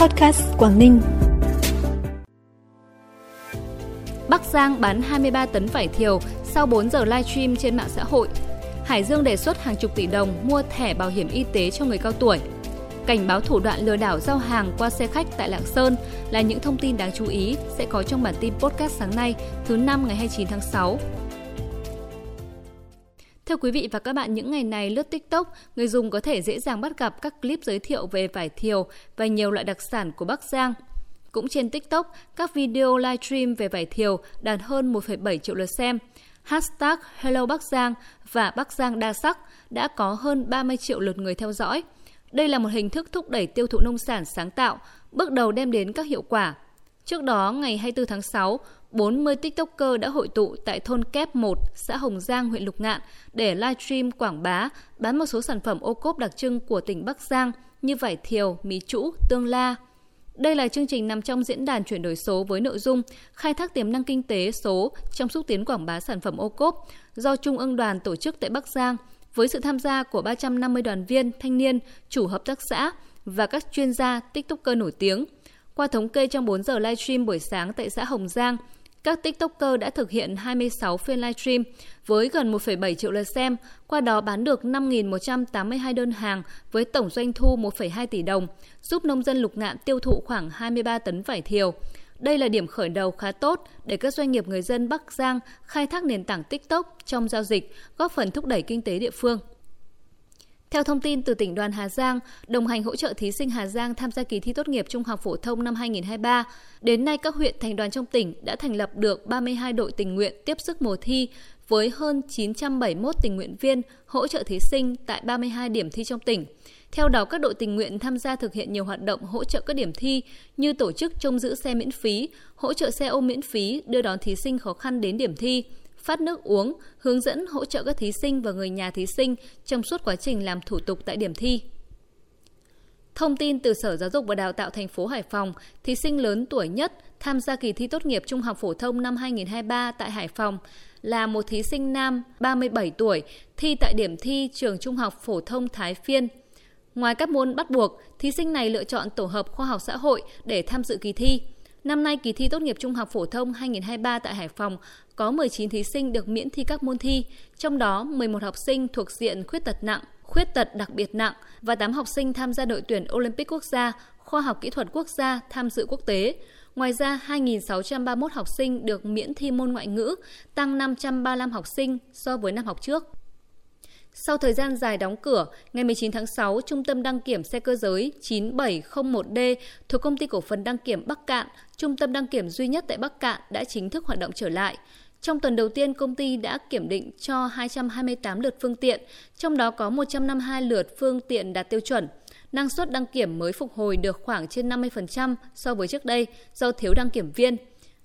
Podcast Quảng Ninh. Bắc Giang bán 23 tấn vải thiều sau 4 giờ livestream trên mạng xã hội. Hải Dương đề xuất hàng chục tỷ đồng mua thẻ bảo hiểm y tế cho người cao tuổi. Cảnh báo thủ đoạn lừa đảo giao hàng qua xe khách tại Lạng Sơn là những thông tin đáng chú ý sẽ có trong bản tin podcast sáng nay, thứ năm ngày 29 tháng 6 theo quý vị và các bạn, những ngày này lướt TikTok, người dùng có thể dễ dàng bắt gặp các clip giới thiệu về vải thiều và nhiều loại đặc sản của Bắc Giang. Cũng trên TikTok, các video livestream về vải thiều đạt hơn 1,7 triệu lượt xem. Hashtag Hello Bắc Giang và Bắc Giang đa sắc đã có hơn 30 triệu lượt người theo dõi. Đây là một hình thức thúc đẩy tiêu thụ nông sản sáng tạo, bước đầu đem đến các hiệu quả. Trước đó, ngày 24 tháng 6, 40 TikToker đã hội tụ tại thôn Kép 1, xã Hồng Giang, huyện Lục Ngạn để livestream quảng bá, bán một số sản phẩm ô cốp đặc trưng của tỉnh Bắc Giang như vải thiều, mì trũ, tương la. Đây là chương trình nằm trong diễn đàn chuyển đổi số với nội dung khai thác tiềm năng kinh tế số trong xúc tiến quảng bá sản phẩm ô cốp do Trung ương đoàn tổ chức tại Bắc Giang với sự tham gia của 350 đoàn viên, thanh niên, chủ hợp tác xã và các chuyên gia TikToker nổi tiếng. Qua thống kê trong 4 giờ livestream buổi sáng tại xã Hồng Giang, các TikToker đã thực hiện 26 phiên livestream với gần 1,7 triệu lượt xem, qua đó bán được 5.182 đơn hàng với tổng doanh thu 1,2 tỷ đồng, giúp nông dân lục ngạn tiêu thụ khoảng 23 tấn vải thiều. Đây là điểm khởi đầu khá tốt để các doanh nghiệp người dân Bắc Giang khai thác nền tảng TikTok trong giao dịch, góp phần thúc đẩy kinh tế địa phương. Theo thông tin từ tỉnh đoàn Hà Giang, đồng hành hỗ trợ thí sinh Hà Giang tham gia kỳ thi tốt nghiệp trung học phổ thông năm 2023, đến nay các huyện thành đoàn trong tỉnh đã thành lập được 32 đội tình nguyện tiếp sức mùa thi với hơn 971 tình nguyện viên hỗ trợ thí sinh tại 32 điểm thi trong tỉnh. Theo đó, các đội tình nguyện tham gia thực hiện nhiều hoạt động hỗ trợ các điểm thi như tổ chức trông giữ xe miễn phí, hỗ trợ xe ôm miễn phí đưa đón thí sinh khó khăn đến điểm thi, phát nước uống, hướng dẫn hỗ trợ các thí sinh và người nhà thí sinh trong suốt quá trình làm thủ tục tại điểm thi. Thông tin từ Sở Giáo dục và Đào tạo thành phố Hải Phòng, thí sinh lớn tuổi nhất tham gia kỳ thi tốt nghiệp trung học phổ thông năm 2023 tại Hải Phòng là một thí sinh nam 37 tuổi thi tại điểm thi trường Trung học phổ thông Thái Phiên. Ngoài các môn bắt buộc, thí sinh này lựa chọn tổ hợp khoa học xã hội để tham dự kỳ thi. Năm nay, kỳ thi tốt nghiệp trung học phổ thông 2023 tại Hải Phòng có 19 thí sinh được miễn thi các môn thi, trong đó 11 học sinh thuộc diện khuyết tật nặng, khuyết tật đặc biệt nặng và 8 học sinh tham gia đội tuyển Olympic quốc gia, khoa học kỹ thuật quốc gia tham dự quốc tế. Ngoài ra, 2.631 học sinh được miễn thi môn ngoại ngữ, tăng 535 học sinh so với năm học trước. Sau thời gian dài đóng cửa, ngày 19 tháng 6, Trung tâm đăng kiểm xe cơ giới 9701D thuộc Công ty Cổ phần Đăng kiểm Bắc Cạn, trung tâm đăng kiểm duy nhất tại Bắc Cạn đã chính thức hoạt động trở lại. Trong tuần đầu tiên, công ty đã kiểm định cho 228 lượt phương tiện, trong đó có 152 lượt phương tiện đạt tiêu chuẩn. Năng suất đăng kiểm mới phục hồi được khoảng trên 50% so với trước đây do thiếu đăng kiểm viên.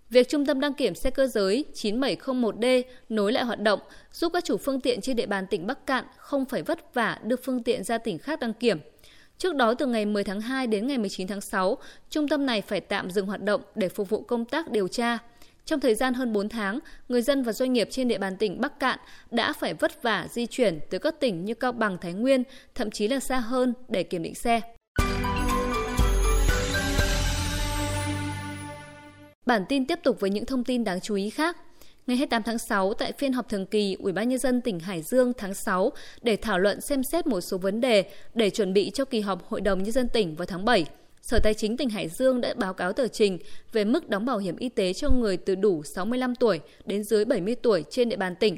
Việc Trung tâm đăng kiểm xe cơ giới 9701D nối lại hoạt động giúp các chủ phương tiện trên địa bàn tỉnh Bắc Cạn không phải vất vả đưa phương tiện ra tỉnh khác đăng kiểm. Trước đó từ ngày 10 tháng 2 đến ngày 19 tháng 6, trung tâm này phải tạm dừng hoạt động để phục vụ công tác điều tra. Trong thời gian hơn 4 tháng, người dân và doanh nghiệp trên địa bàn tỉnh Bắc Cạn đã phải vất vả di chuyển từ các tỉnh như Cao Bằng, Thái Nguyên, thậm chí là xa hơn để kiểm định xe. Bản tin tiếp tục với những thông tin đáng chú ý khác. Ngày 28 tháng 6, tại phiên họp thường kỳ Ủy ban nhân dân tỉnh Hải Dương tháng 6 để thảo luận xem xét một số vấn đề để chuẩn bị cho kỳ họp Hội đồng nhân dân tỉnh vào tháng 7. Sở Tài chính tỉnh Hải Dương đã báo cáo tờ trình về mức đóng bảo hiểm y tế cho người từ đủ 65 tuổi đến dưới 70 tuổi trên địa bàn tỉnh.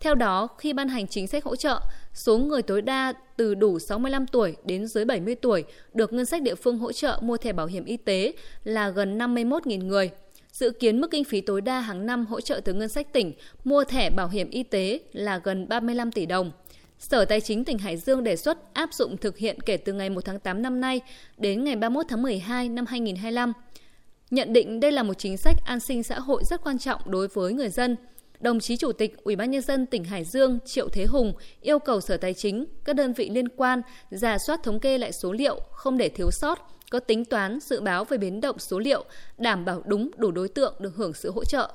Theo đó, khi ban hành chính sách hỗ trợ, số người tối đa từ đủ 65 tuổi đến dưới 70 tuổi được ngân sách địa phương hỗ trợ mua thẻ bảo hiểm y tế là gần 51.000 người. Dự kiến mức kinh phí tối đa hàng năm hỗ trợ từ ngân sách tỉnh mua thẻ bảo hiểm y tế là gần 35 tỷ đồng. Sở Tài chính tỉnh Hải Dương đề xuất áp dụng thực hiện kể từ ngày 1 tháng 8 năm nay đến ngày 31 tháng 12 năm 2025. Nhận định đây là một chính sách an sinh xã hội rất quan trọng đối với người dân. Đồng chí Chủ tịch Ủy ban nhân dân tỉnh Hải Dương Triệu Thế Hùng yêu cầu Sở Tài chính, các đơn vị liên quan giả soát thống kê lại số liệu không để thiếu sót, có tính toán dự báo về biến động số liệu, đảm bảo đúng đủ đối tượng được hưởng sự hỗ trợ.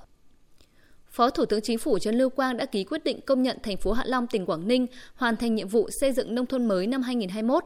Phó Thủ tướng Chính phủ Trần Lưu Quang đã ký quyết định công nhận thành phố Hạ Long, tỉnh Quảng Ninh hoàn thành nhiệm vụ xây dựng nông thôn mới năm 2021.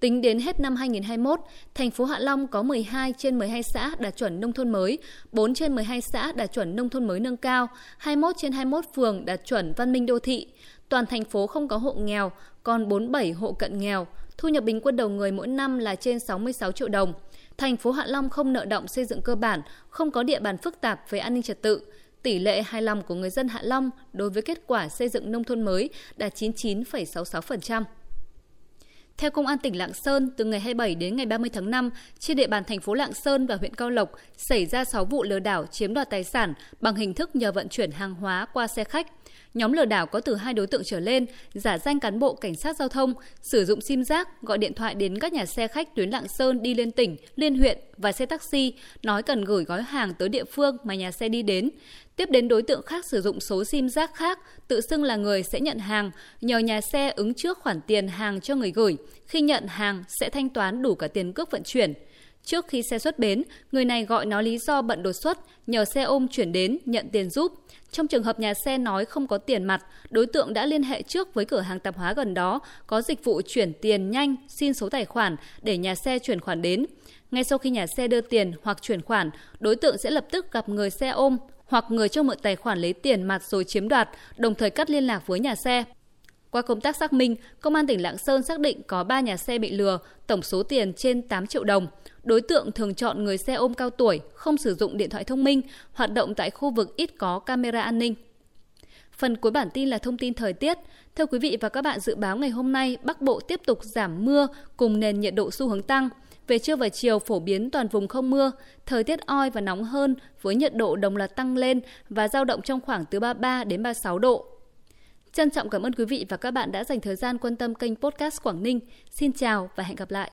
Tính đến hết năm 2021, thành phố Hạ Long có 12 trên 12 xã đạt chuẩn nông thôn mới, 4 trên 12 xã đạt chuẩn nông thôn mới nâng cao, 21 trên 21 phường đạt chuẩn văn minh đô thị. Toàn thành phố không có hộ nghèo, còn 47 hộ cận nghèo. Thu nhập bình quân đầu người mỗi năm là trên 66 triệu đồng. Thành phố Hạ Long không nợ động xây dựng cơ bản, không có địa bàn phức tạp về an ninh trật tự. Tỷ lệ hài lòng của người dân Hạ Long đối với kết quả xây dựng nông thôn mới đạt 99,66%. Theo Công an tỉnh Lạng Sơn, từ ngày 27 đến ngày 30 tháng 5, trên địa bàn thành phố Lạng Sơn và huyện Cao Lộc xảy ra 6 vụ lừa đảo chiếm đoạt tài sản bằng hình thức nhờ vận chuyển hàng hóa qua xe khách. Nhóm lừa đảo có từ hai đối tượng trở lên, giả danh cán bộ cảnh sát giao thông, sử dụng sim giác, gọi điện thoại đến các nhà xe khách tuyến Lạng Sơn đi lên tỉnh, liên huyện và xe taxi, nói cần gửi gói hàng tới địa phương mà nhà xe đi đến. Tiếp đến đối tượng khác sử dụng số sim giác khác, tự xưng là người sẽ nhận hàng, nhờ nhà xe ứng trước khoản tiền hàng cho người gửi. Khi nhận hàng sẽ thanh toán đủ cả tiền cước vận chuyển. Trước khi xe xuất bến, người này gọi nó lý do bận đột xuất, nhờ xe ôm chuyển đến nhận tiền giúp. Trong trường hợp nhà xe nói không có tiền mặt, đối tượng đã liên hệ trước với cửa hàng tạp hóa gần đó có dịch vụ chuyển tiền nhanh, xin số tài khoản để nhà xe chuyển khoản đến. Ngay sau khi nhà xe đưa tiền hoặc chuyển khoản, đối tượng sẽ lập tức gặp người xe ôm hoặc người cho mượn tài khoản lấy tiền mặt rồi chiếm đoạt, đồng thời cắt liên lạc với nhà xe. Qua công tác xác minh, Công an tỉnh Lạng Sơn xác định có 3 nhà xe bị lừa, tổng số tiền trên 8 triệu đồng. Đối tượng thường chọn người xe ôm cao tuổi, không sử dụng điện thoại thông minh, hoạt động tại khu vực ít có camera an ninh. Phần cuối bản tin là thông tin thời tiết. Thưa quý vị và các bạn, dự báo ngày hôm nay Bắc Bộ tiếp tục giảm mưa cùng nền nhiệt độ xu hướng tăng. Về trưa và chiều phổ biến toàn vùng không mưa, thời tiết oi và nóng hơn với nhiệt độ đồng loạt tăng lên và giao động trong khoảng từ 33 đến 36 độ. Trân trọng cảm ơn quý vị và các bạn đã dành thời gian quan tâm kênh podcast Quảng Ninh. Xin chào và hẹn gặp lại.